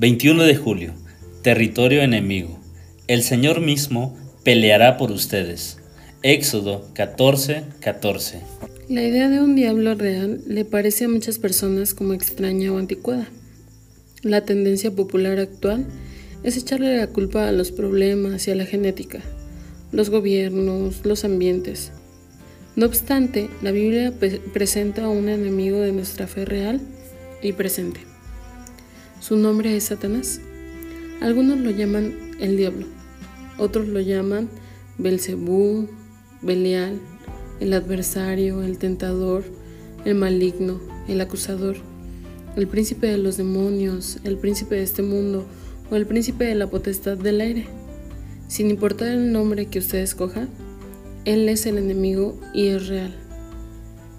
21 de julio. Territorio enemigo. El Señor mismo peleará por ustedes. Éxodo 14, 14. La idea de un diablo real le parece a muchas personas como extraña o anticuada. La tendencia popular actual es echarle la culpa a los problemas y a la genética, los gobiernos, los ambientes. No obstante, la Biblia presenta a un enemigo de nuestra fe real y presente. Su nombre es Satanás. Algunos lo llaman el diablo, otros lo llaman Belcebú, Belial, el adversario, el tentador, el maligno, el acusador, el príncipe de los demonios, el príncipe de este mundo o el príncipe de la potestad del aire. Sin importar el nombre que usted escoja, él es el enemigo y es real.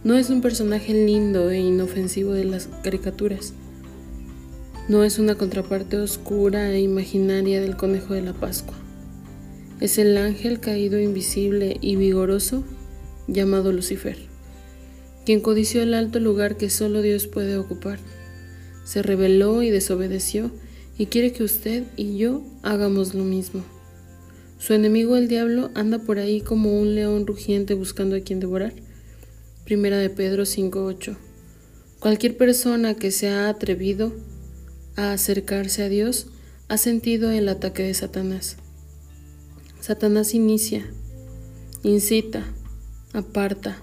No es un personaje lindo e inofensivo de las caricaturas. No es una contraparte oscura e imaginaria del conejo de la Pascua. Es el ángel caído invisible y vigoroso llamado Lucifer, quien codició el alto lugar que solo Dios puede ocupar. Se rebeló y desobedeció y quiere que usted y yo hagamos lo mismo. Su enemigo el diablo anda por ahí como un león rugiente buscando a quien devorar. Primera de Pedro 5:8. Cualquier persona que se ha atrevido a acercarse a Dios ha sentido el ataque de Satanás. Satanás inicia, incita, aparta,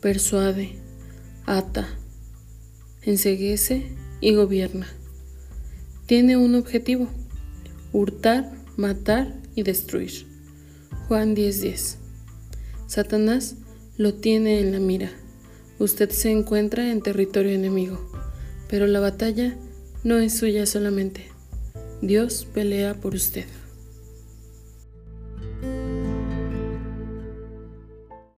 persuade, ata, enseguece y gobierna. Tiene un objetivo, hurtar, matar y destruir. Juan 10:10. Satanás lo tiene en la mira. Usted se encuentra en territorio enemigo, pero la batalla no es suya solamente. Dios pelea por usted.